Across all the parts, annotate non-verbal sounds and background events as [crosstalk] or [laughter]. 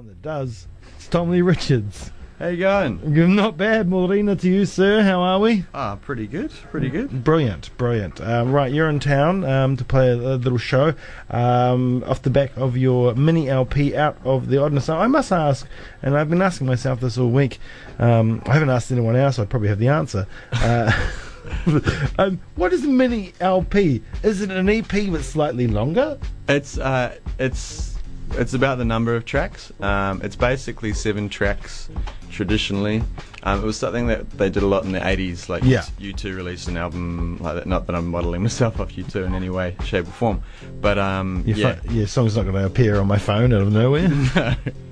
one that does. It's Tom Lee Richards. How you going? Not bad, Morena, to you, sir. How are we? Ah, pretty good, pretty good. Brilliant, brilliant. Um, right, you're in town um, to play a, a little show um, off the back of your mini LP out of the oddness. Now, I must ask, and I've been asking myself this all week. Um, I haven't asked anyone else. I probably have the answer. Uh, [laughs] um, what is a mini LP? Is it an EP but slightly longer? It's uh, it's it's about the number of tracks. Um, it's basically seven tracks traditionally. Um, it was something that they did a lot in the 80s. Like Yeah. U2 released an album like that. Not that I'm modelling myself off U2 in any way, shape, or form. But um, Your, yeah. pho- your song's not going to appear on my phone out of nowhere. [laughs] [laughs]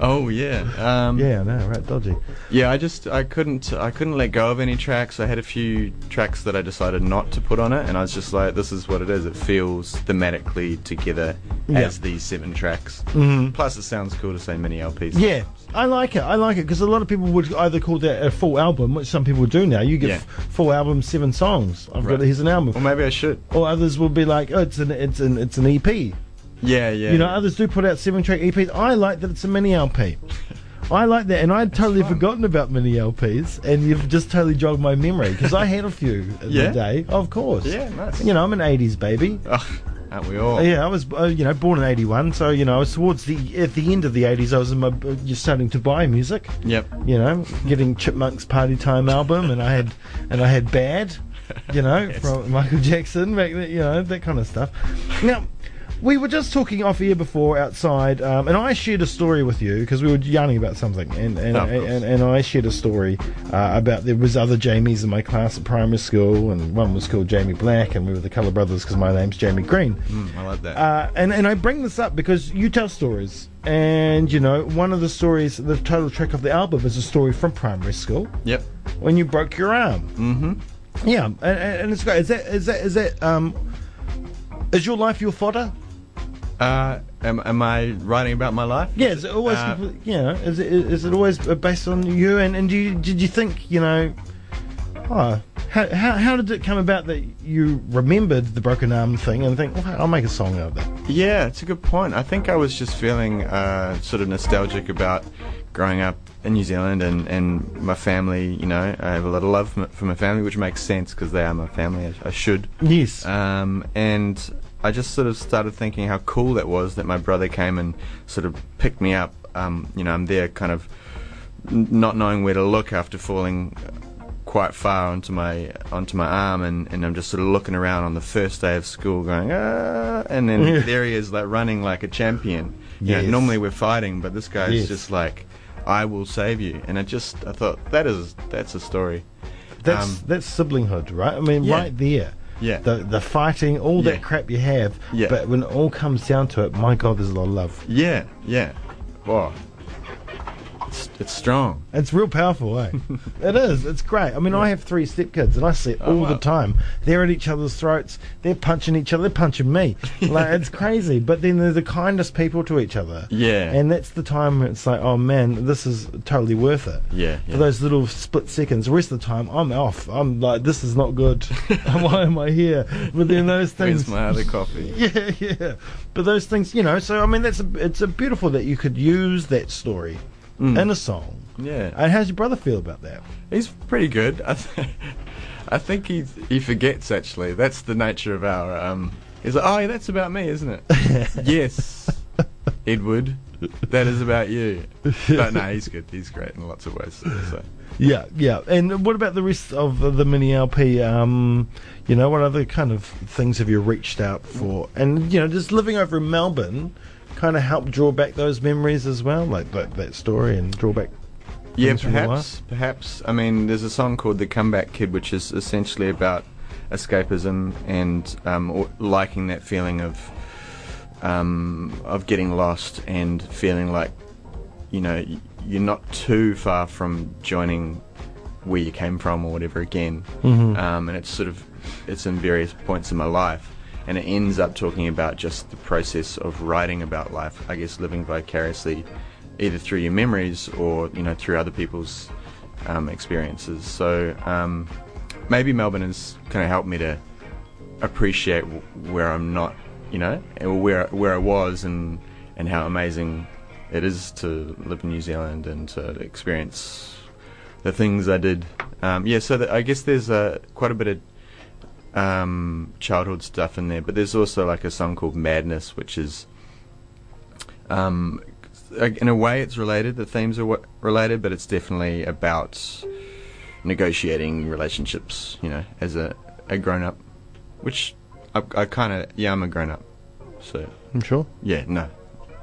oh yeah. Um, yeah, no, right, dodgy. Yeah, I just I couldn't I couldn't let go of any tracks. I had a few tracks that I decided not to put on it, and I was just like, this is what it is. It feels thematically together Yeah. as these seven tracks. Mhm. Plus, it sounds cool to say mini LPs. Yeah, I like it. I like it because a lot of people would either call that a full album, which some people do now. You get Yeah. f- full album, seven songs. I've Right. got here's an album. Or maybe I should. Or others will be like, oh, it's an it's an it's an EP. Yeah, yeah. You know, others do put out seven track EPs. I like that it's a mini LP. I like that, and I'd totally fun. forgotten about mini LPs, and you've just totally jogged my memory because I had a few in Yeah? the day, of course. Yeah, nice. You know, I'm an '80s baby. Ugh, aren't we all? Yeah, I was, uh, you know, born in '81, so you know, I was towards the at the end of the '80s. I was in my, uh, just starting to buy music. Yep. You know, getting Chipmunks Party Time album, and I had, and I had Bad, you know, [laughs] Yes. from Michael Jackson, back then, you know, that kind of stuff. Now, we were just talking off air before outside, um, and I shared a story with you because we were yarning about something, and and, Oh, and, and I shared a story uh, about there was other Jamies in my class at primary school, and one was called Jamie Black, and we were the Colour Brothers because my name's Jamie Green. Mm, I like that. Uh, and, and I bring this up because you tell stories. And, you know, one of the stories, the title track of the album is a story from primary school yep. when you broke your arm. Mm-hmm. Yeah, and, and and it's great. Is that, is that, is that, um, is your life your fodder? Uh, am, am I writing about my life? Yeah, is it always, Uh, you know, is it, is it always based on you? And, and do you, did you think, you know, oh, how, how, how did it come about that you remembered the broken arm thing and think, well, I'll make a song out of that? Yeah, it's a good point. I think I was just feeling uh, sort of nostalgic about growing up in New Zealand and, and my family. You know, I have a lot of love for my, family, which makes sense because they are my family. I, I should. Yes. Um, and I just sort of started thinking how cool that was that my brother came and sort of picked me up. Um, you know, I'm there kind of not knowing where to look after falling quite far onto my onto my arm and, and I'm just sort of looking around on the first day of school going ah and then Yeah. [laughs] there he is like running like a champion. You know, normally we're fighting but this guy's Yes. just like I will save you and I just I thought that is that's a story. That's Um, that's siblinghood, right? I mean, Yeah. right there. Yeah. The the fighting, all Yeah. that crap you have. Yeah. But when it all comes down to it, my God, there's a lot of love. Yeah, yeah. Wow. It's, it's strong. It's real powerful, eh? [laughs] it is. It's great. I mean, I have three stepkids, and I see it all Oh, the time. They're at each other's throats. They're punching each other. They're punching me. [laughs] like it's crazy. But then they're the kindest people to each other. Yeah. And that's the time where it's like, oh man, this is totally worth it. Yeah, For those little split seconds. The rest of the time, I'm off. I'm like, this is not good. [laughs] Why am I here? But then those things. Where's my other coffee? Yeah, yeah. But those things, you know. So I mean, that's a, it's a beautiful that you could use that story Mm. in a song. Yeah. And how's your brother feel about that? He's pretty good. I, th- [laughs] I think he he forgets actually. That's the nature of our. Um, he's like, oh, yeah, that's about me, isn't it? [laughs] yes, Edward, that is about you. But no, he's good. He's great in lots of ways. So. Yeah, yeah. And what about the rest of the, the mini LP? Um, you know, what other kind of things have you reached out for? And you know, just living over in Melbourne kind of help draw back those memories as well, like that, that story, and draw back. Yeah, things from your perhaps. Perhaps. I mean, there's a song called "The Comeback Kid," which is essentially about escapism and um, liking that feeling of um, of getting lost and feeling like you know you're not too far from joining where you came from or whatever again. Mhm. Um, and it's sort of it's in various points in my life. And it ends up talking about just the process of writing about life, I guess living vicariously either through your memories or you know through other people's um, experiences. So um, maybe Melbourne has kind of helped me to appreciate w- where I'm not, you know, where where I was and and how amazing it is to live in New Zealand and to experience the things I did. Um, yeah, so that I guess there's uh, quite a bit of um, childhood stuff in there, but there's also like a song called Madness, which is, um, in a way, it's related. The themes are related, but it's definitely about negotiating relationships. You know, as a, a grown up, which I, I kind of yeah, I'm a grown up. So I'm sure. yeah, no,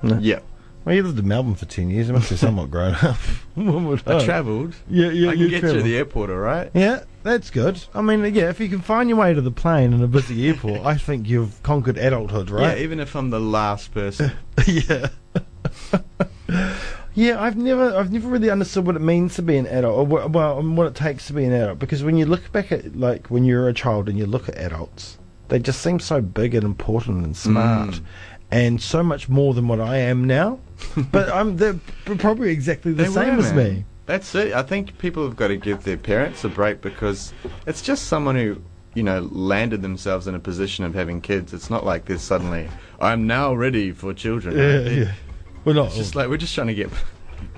No. yeah. Well, you lived in Melbourne for ten years. You must be somewhat [laughs] grown up. [laughs] I travelled. Yeah, yeah, I can you get you to the airport, all right. Yeah, that's good. I mean, yeah, if you can find your way to the plane in a busy [laughs] airport, I think you've conquered adulthood, right? Yeah, even if I'm the last person. [laughs] Yeah. yeah, I've never, I've never really understood what it means to be an adult, or what, well, what it takes to be an adult. Because when you look back at, like, when you're a child and you look at adults, they just seem so big and important and smart, Mm. and so much more than what I am now. [laughs] but I'm, they're probably exactly the They same were, as man. me. That's it. I think people have got to give their parents a break because it's just someone who, you know, landed themselves in a position of having kids. It's not like they're suddenly, I'm now ready for children. Yeah, They- yeah. We're not. It's just like we're just trying to get,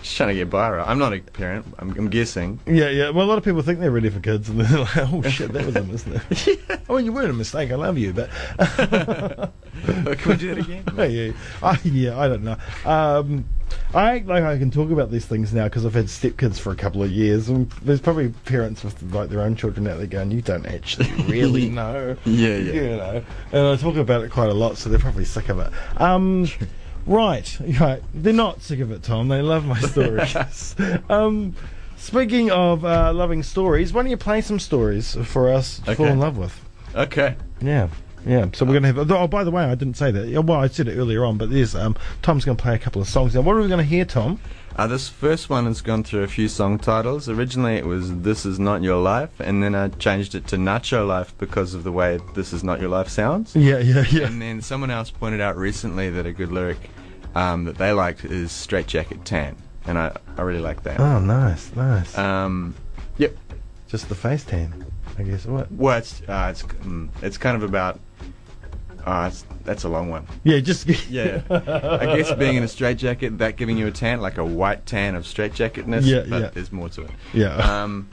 just trying to get by. Right? I'm not a parent. I'm, I'm guessing. Yeah, yeah. Well, a lot of people think they're ready for kids, and they're like, "Oh shit, that was a mistake." I mean, you weren't a mistake. I love you, but [laughs] Can we do that again? [laughs] yeah, I, yeah, I don't know. Um, I act like I can talk about these things now because I've had stepkids for a couple of years, and there's probably parents with like their own children out there going, "You don't actually [laughs] really know." Yeah, yeah. You know, and I talk about it quite a lot, so they're probably sick of it. Um, right, right. They're not sick of it, Tom. They love my stories. [laughs] um, speaking of uh, loving stories, why don't you play some stories for us to fall in love with? Okay. Yeah. Yeah, so we're going to have. Oh, by the way, I didn't say that. Well, I said it earlier on, but there's um, Tom's going to play a couple of songs now. What are we going to hear, Tom? Uh, this first one has gone through a few song titles. Originally, it was "This Is Not Your Life," and then I changed it to "Nacho Life" because of the way "This Is Not Your Life" sounds. Yeah, yeah, yeah. And then someone else pointed out recently that a good lyric um, that they liked is "Straight Jacket Tan," and I, I really like that. Oh, nice, nice. Um, yep. Just the face tan, I guess. What? Well, it's uh, it's mm, it's kind of about. Uh, that's a long one. Yeah, just. [laughs] Yeah, I guess being in a straitjacket, that giving you a tan, like a white tan of straitjacketness. Yeah, but yeah. there's more to it. Yeah. Um,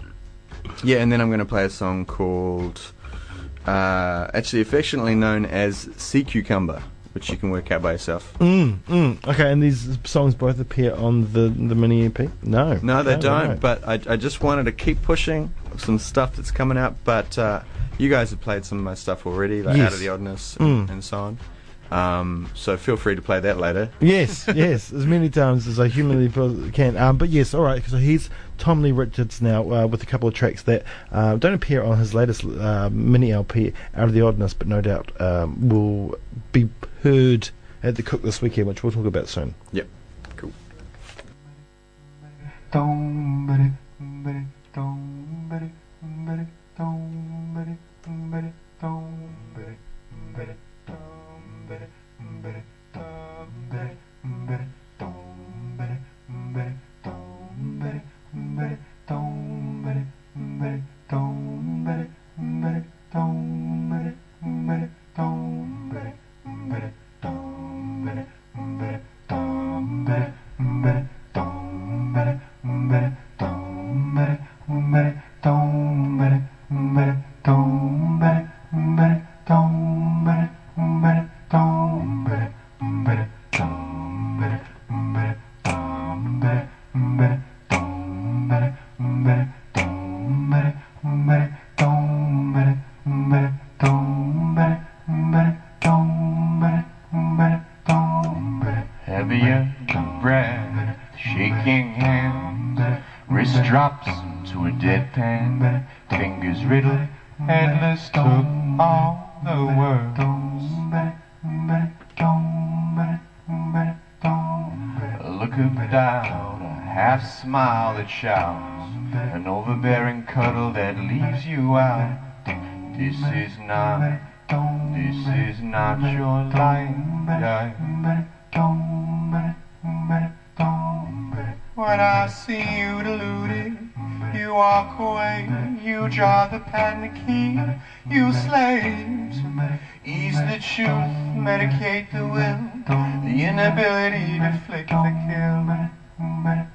yeah, and then I'm going to play a song called, uh, actually affectionately known as Sea Cucumber, which you can work out by yourself. Mm, mm. Okay, and these songs both appear on the the mini EP. No, No, they Oh, don't. right. But I, I just wanted to keep pushing some stuff that's coming out. But uh, you guys have played some of my stuff already, like Yes. Out of the Oddness and, Mm. and so on. Um, so feel free to play that later. Yes, [laughs] yes, as many times as I humanly can. Um, but yes, all right. So he's Tom Lee Richards now uh, with a couple of tracks that uh, don't appear on his latest uh, mini LP, Out of the Oddness, but no doubt um, will be heard at the Cook this weekend, which we'll talk about soon. Yep. Cool. Heavier breath, shaking hands, wrist drops to a deadpan, fingers riddled, headless took all the world. A look of doubt, a half smile that shouts, an overbearing cuddle that leaves you out. This is not, this is not your life. When I see you deluded, you walk away, you draw the patent key, you slaves. Ease the truth, medicate the will, the inability to flick the kill.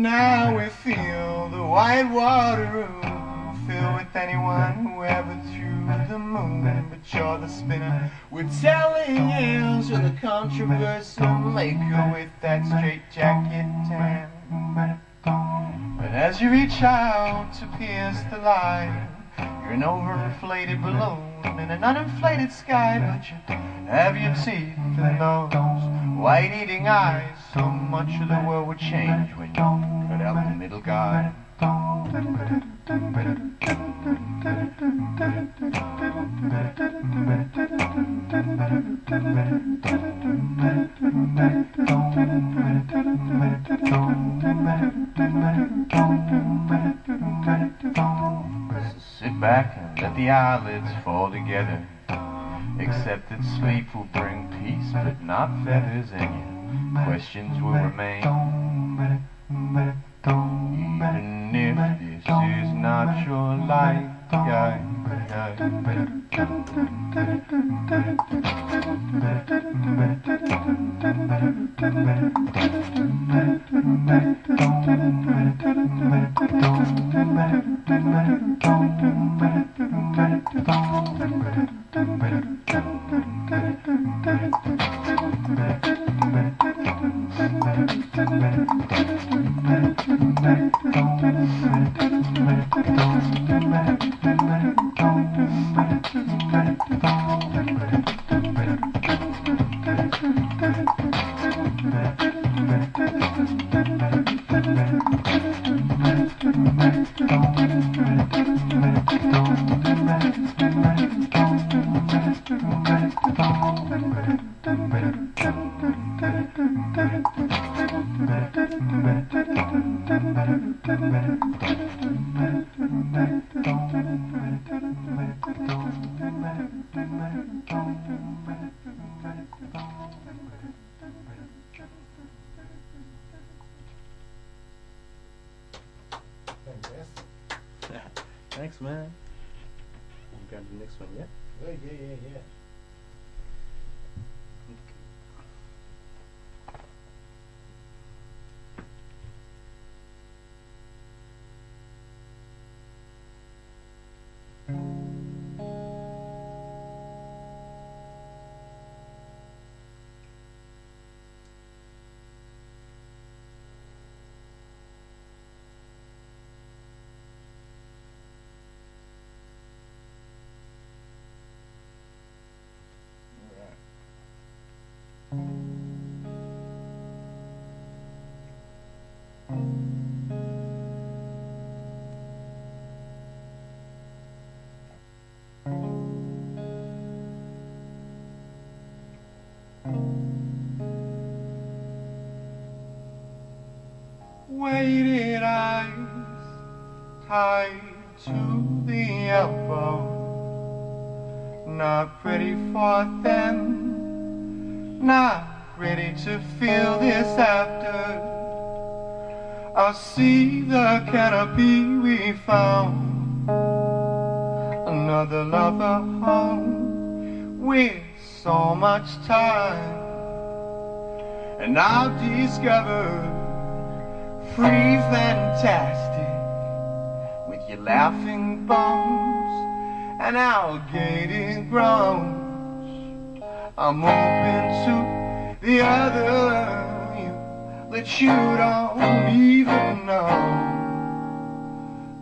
Now we feel the white water room filled with anyone who ever threw the moon. But you're the spinner. We're telling you to the controversial maker with that straight jacket tan. But as you reach out to pierce the light, you're an overinflated balloon in an uninflated sky. But you have your teeth in those white eating eyes. So much of the world would change when you cut out the middle guy. Sit back and let the eyelids fall together. Except that sleep will bring peace, but not feathers, and your questions will remain. Even if this is not your life, [laughs] guy, Thanks, next one? Yeah, yeah, yeah, yeah. Weighted eyes tied to the elbow, not ready for them, not ready to feel this after. I see the canopy we found, another lover home with so much time, and I've discovered free fantastic with your laughing bones and alligator groans. I'm open to the other you that you don't even know.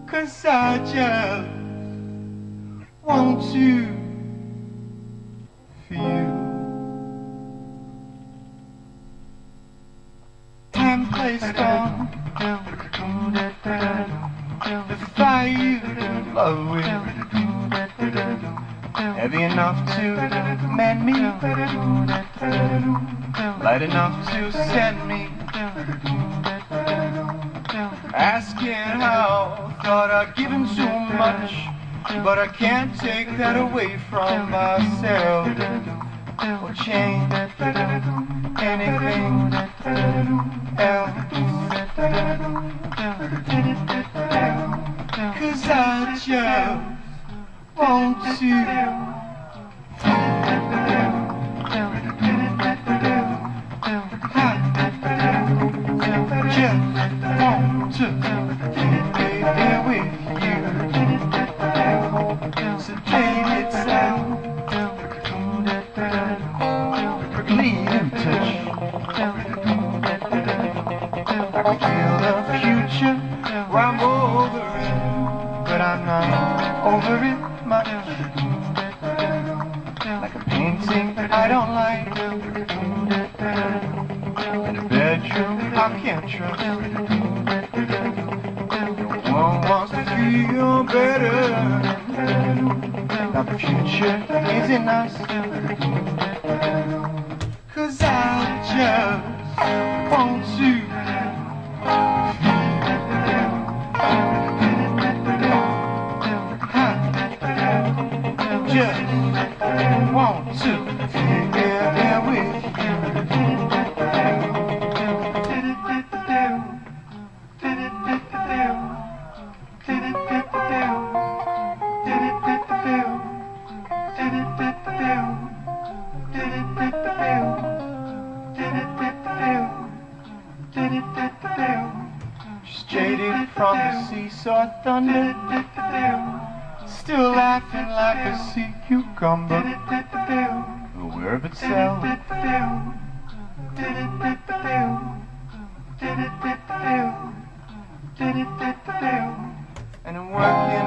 Cause I just want to feel. Time Heavy enough to mend me. Light enough to send me. Asking how Thought I'd given so much But I can't take that away from myself. Or change anything else Cause I just want you. I just want to. One wants to feel better. The future is in us. Cause I just want to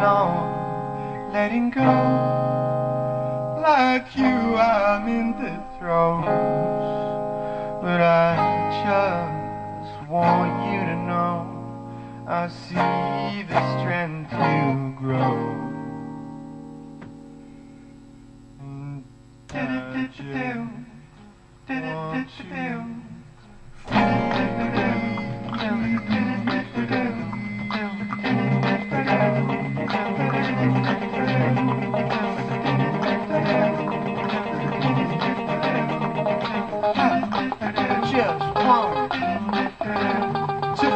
On letting go. Like you I'm in the throes. But I just want you to know I see the strength you grow. And I just want to to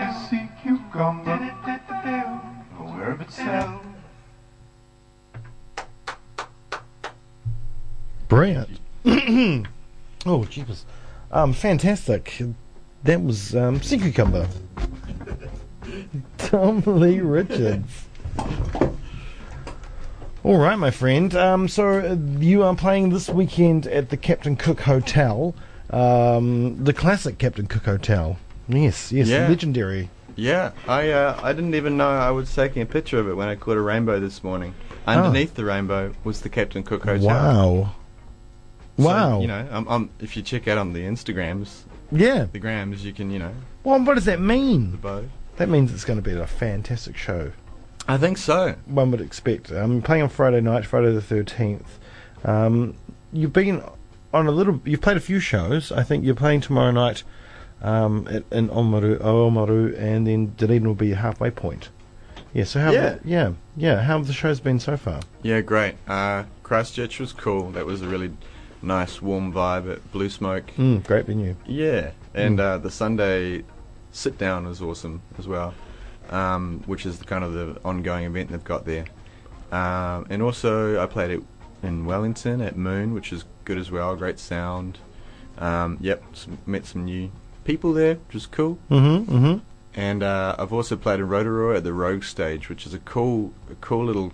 like sea cucumber. Aware of itself. Brilliant. oh, jeepers. Um, fantastic. That was um, Sea Cucumber. [laughs] Tom Lee Richards. All right, my friend. Um, so uh, you are playing this weekend at the Captain Cook Hotel, um, the classic Captain Cook Hotel. Yes, yes, Yeah. legendary. Yeah, I uh, I didn't even know I was taking a picture of it when I caught a rainbow this morning. Underneath the rainbow was the Captain Cook Hotel. Wow. So, wow. you know, um, um, if you check out on the Instagrams, yeah. the grams, you can, you know, Well, what does that the mean? bow. That means it's going to be a fantastic show. I think so. one would expect. I'm playing on Friday night, Friday the thirteenth. Um, you've been on a little. You've played a few shows. I think you're playing tomorrow night um, at, in Oamaru, Oamaru, and then Dunedin will be your halfway point. Yeah. So how? Yeah. yeah, yeah. How have the shows been so far? Yeah, great. Uh, Christchurch was cool. That was a really nice, warm vibe at Blue Smoke. Mm, great venue. Yeah, and uh, the Sunday sit down was awesome as well, um, which is the kind of the ongoing event they've got there. Um, and also, I played it in Wellington at Moon, which is good as well. Great sound. Um, yep, some, met some new people there, which is cool. Mm-hmm. Mm-hmm. And uh, I've also played in Rotorua at the Rogue Stage, which is a cool, a cool little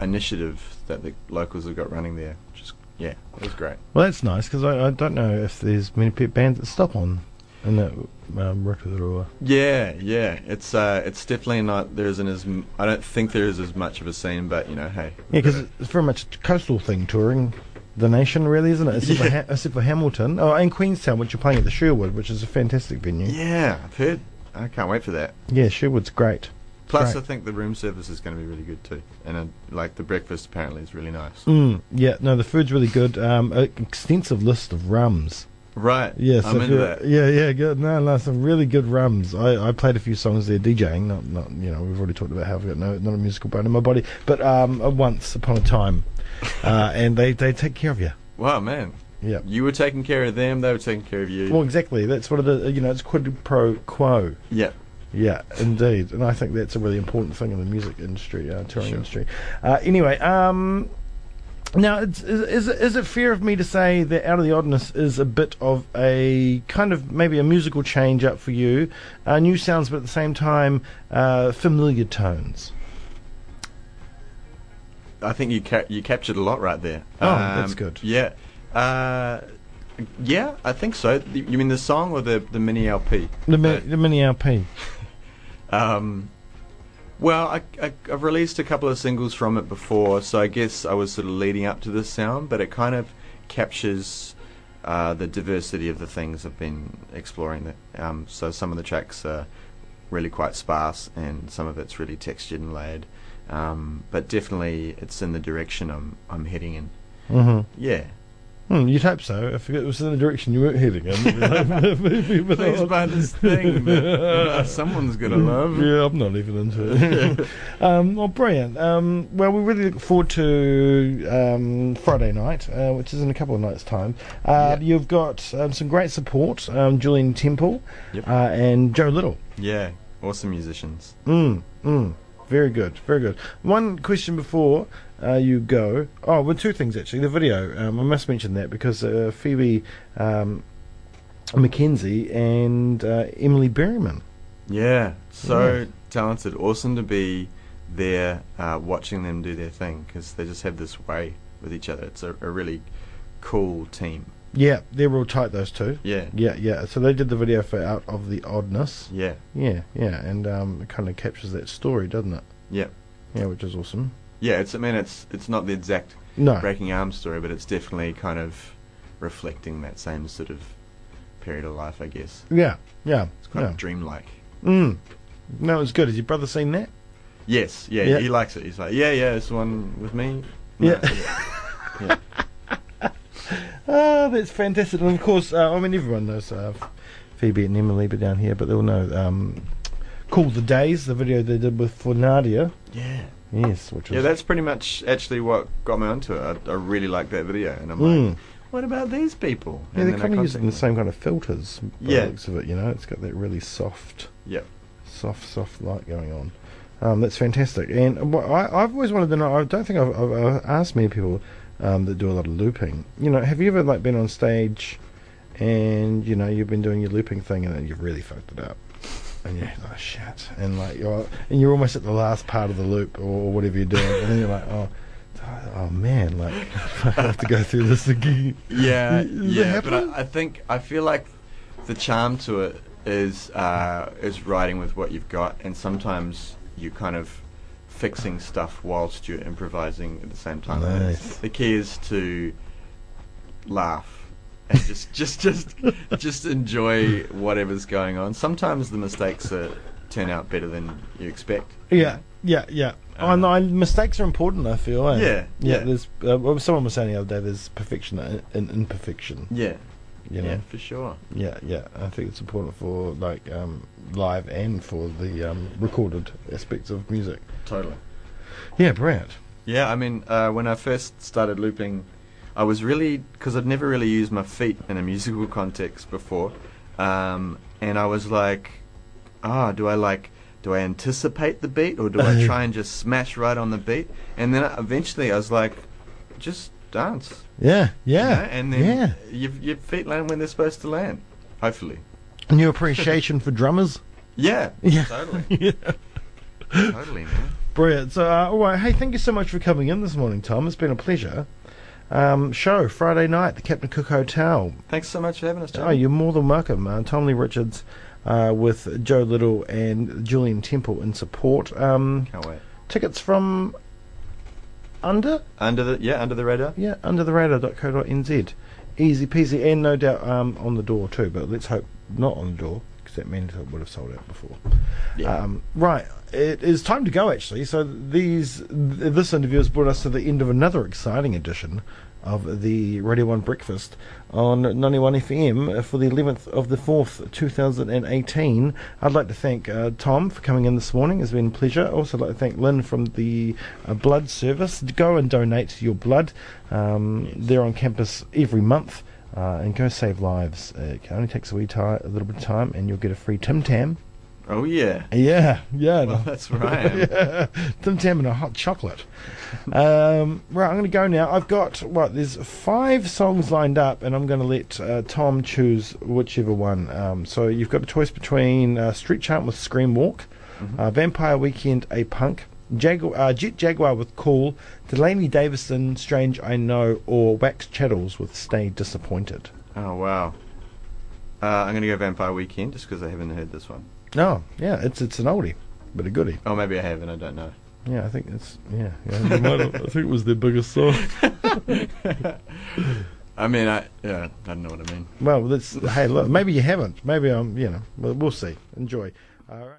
initiative that the locals have got running there. Which is yeah, it was great. Well, that's nice because I, I don't know if there's many bands that stop on in that um, Rotorua. Yeah, yeah. It's uh, it's definitely not. There isn't as. m- I don't think there is as much of a scene, but you know, hey. Yeah, because it's very much a coastal thing, touring the nation, really, isn't it? Except, for, [laughs] ha- except for Hamilton. Oh, and Queenstown, which you're playing at the Sherwood, which is a fantastic venue. Yeah, I've heard. I can't wait for that. Yeah, Sherwood's great. Plus, Great. I think the room service is going to be really good too, and uh, like the breakfast apparently is really nice. Mm, yeah, no, the food's really good. Um, an extensive list of rums. Right. Into that. Yeah, yeah, good. No, no, some really good rums. I, I played a few songs there DJing. Not, not, you know, we've already talked about how I've got no, not a musical bone in my body, but um, uh, once upon a time, uh, and they, they take care of you. Wow, man. Yeah. You were taking care of them; they were taking care of you. Well, exactly. That's what it is. You know, it's quid pro quo. yeah. Yeah, indeed, and I think that's a really important thing in the music industry, uh, touring Sure. industry. Uh, anyway, um, now it's, is, is it- is it fair of me to say that Out of the Oddness is a bit of a kind of maybe a musical change up for you, uh, new sounds, but at the same time uh, familiar tones. I think you ca- you captured a lot right there. Oh, that's good. Yeah. Uh, yeah, I think so. You mean the song or the the mini LP? The, mi- Uh, the mini LP. [laughs] Um, well, I, I, I've released a couple of singles from it before, so I guess I was sort of leading up to this sound, but it kind of captures uh, the diversity of the things I've been exploring. That, um, so some of the tracks are really quite sparse, and some of it's really textured and layered. Um, but definitely, it's in the direction I'm I'm heading in. Mm-hmm. Yeah. Hmm, you'd hope so. If it was in the direction you weren't heading in. Maybe, [laughs] but Please buy this thing that [laughs] uh, someone's gonna love. Yeah, I'm not even into it. [laughs] um, well, brilliant. Um, well, we really look forward to um, Friday night, uh, which is in a couple of nights' time. Uh, Yeah. You've got um, some great support, um, Julian Temple Yep. uh, and Joe Little. Yeah. Awesome musicians. Mm, mm. Very good, very good. One question before uh, you go. Oh, well, two things actually. The video, um, I must mention that because uh, Phoebe um, Mackenzie and uh, Emily Berryman. Yeah, so Yeah. talented. Awesome to be there uh, watching them do their thing because they just have this way with each other. It's a, a really cool team. Yeah, they're real tight, those two. Yeah, Yeah, yeah. So they did the video for Out of the Oddness. yeah, Yeah, yeah, and um, it kind of captures that story, doesn't it? yeah, Yeah, which is awesome. yeah. It's I mean it's it's not the exact No. breaking arm story, but it's definitely kind of reflecting that same sort of period of life, I guess. Yeah, yeah. It's quite yeah. dreamlike. Mm. No, it's good. Has your brother seen that? Yes, yeah, Yeah. he likes it. He's like, yeah, yeah, it's the one with me. No, yeah. [laughs] Oh, that's fantastic. And of course, uh, I mean, everyone knows uh, Phoebe and Emily be down here, but they'll know um, Cool the Days, the video they did with for Nadia. yeah. Yes, which was. Yeah, that's pretty much actually what got me onto it. I, I really like that video, and I'm Mm. like, what about these people? Yeah, And they're kind of using the same kind of filters. By Yeah. the looks of it, you know, it's got that really soft. Yep. soft, soft light going on. Um, that's fantastic. And I, I've always wanted to know. I don't think I've, I've, I've asked many people um, that do a lot of looping. You know, have you ever like been on stage and you know you've been doing your looping thing and then you've really fucked it up, and you're like shit, and like you're and you're almost at the last part of the loop or whatever you're doing, and then you're like oh. Oh man! Like [laughs] I have to go through this again. Yeah, [laughs] yeah, but? I, I think I feel like the charm to it is uh, is writing with what you've got, and sometimes you kind of fixing stuff whilst you're improvising at the same time. Nice. The key is to laugh and just [laughs] just just just enjoy whatever's going on. Sometimes the mistakes are, turn out better than you expect. Yeah, yeah, yeah. oh, no, I- mistakes are important. I feel. eh? Yeah, yeah. yeah. There's uh, well, someone was saying the other day. There's perfection in imperfection. Yeah, You know. yeah, for sure. Yeah, yeah. I think it's important for like um, live and for the um, recorded aspects of music. Totally. Yeah, brilliant. Yeah, I mean, uh, when I first started looping, I was really because I'd never really used my feet in a musical context before, um, and I was like, ah, do I like, do I anticipate the beat or do I [laughs] try and just smash right on the beat? And then eventually I was like, just dance, Yeah, you yeah, know? and then yeah. your your feet land when they're supposed to land, hopefully. New appreciation for drummers. Yeah, Yeah. [laughs] totally, [laughs] yeah. totally, man. Brilliant. So, uh, all right. Hey, thank you so much for coming in this morning, Tom. It's been a pleasure. Um, show Friday night, the Captain Cook Hotel. Thanks so much for having us, John. Oh, you're more than welcome. Uh, Tom Lee Richards uh, with Joe Little and Julian Temple in support. Um, Can't wait. tickets from under Under the yeah, under the radar. yeah under the radar.co.nz. Easy peasy, and no doubt um, on the door too. But let's hope not on the door because that means it would have sold out before. Yeah. Um, right, it is time to go actually. So these th- this interview has brought us to the end of another exciting edition of the Radio One Breakfast on 91 FM for the 11th of the 4th, 2018. I'd like to thank uh, Tom for coming in this morning. It's been a pleasure. Also, like to thank Lynn from the uh, Blood Service. Go and donate your blood. Um, They're on campus every month. Uh, and go save lives. It only takes a wee time, a little bit of time, and you'll get a free Tim Tam. Oh yeah. Yeah, yeah. Well, that's right. [laughs] Yeah. Tim Tam and a hot chocolate. um, right, I'm going to go now. I've got what? There's five songs lined up, and I'm going to let uh, Tom choose whichever one. Um, so you've got a choice between uh, Street Chant with Scream Walk, uh, Vampire Weekend, A Punk, Jaguar, uh, Jet Jaguar with Cool, Delaney Davison, Strange I Know, or Wax Chattels with Stay Disappointed. Oh wow. Uh, I'm gonna go Vampire Weekend just because I haven't heard this one. Oh, yeah, it's it's an oldie, but a goodie. Oh, maybe I haven't. I don't know. Yeah, I think it's yeah. yeah you might have- I think it was their biggest song. [laughs] I mean, I yeah, I don't know what I mean. Well, that's hey, look, maybe you haven't. Maybe I'm, you know, we'll, we'll see. Enjoy. All right.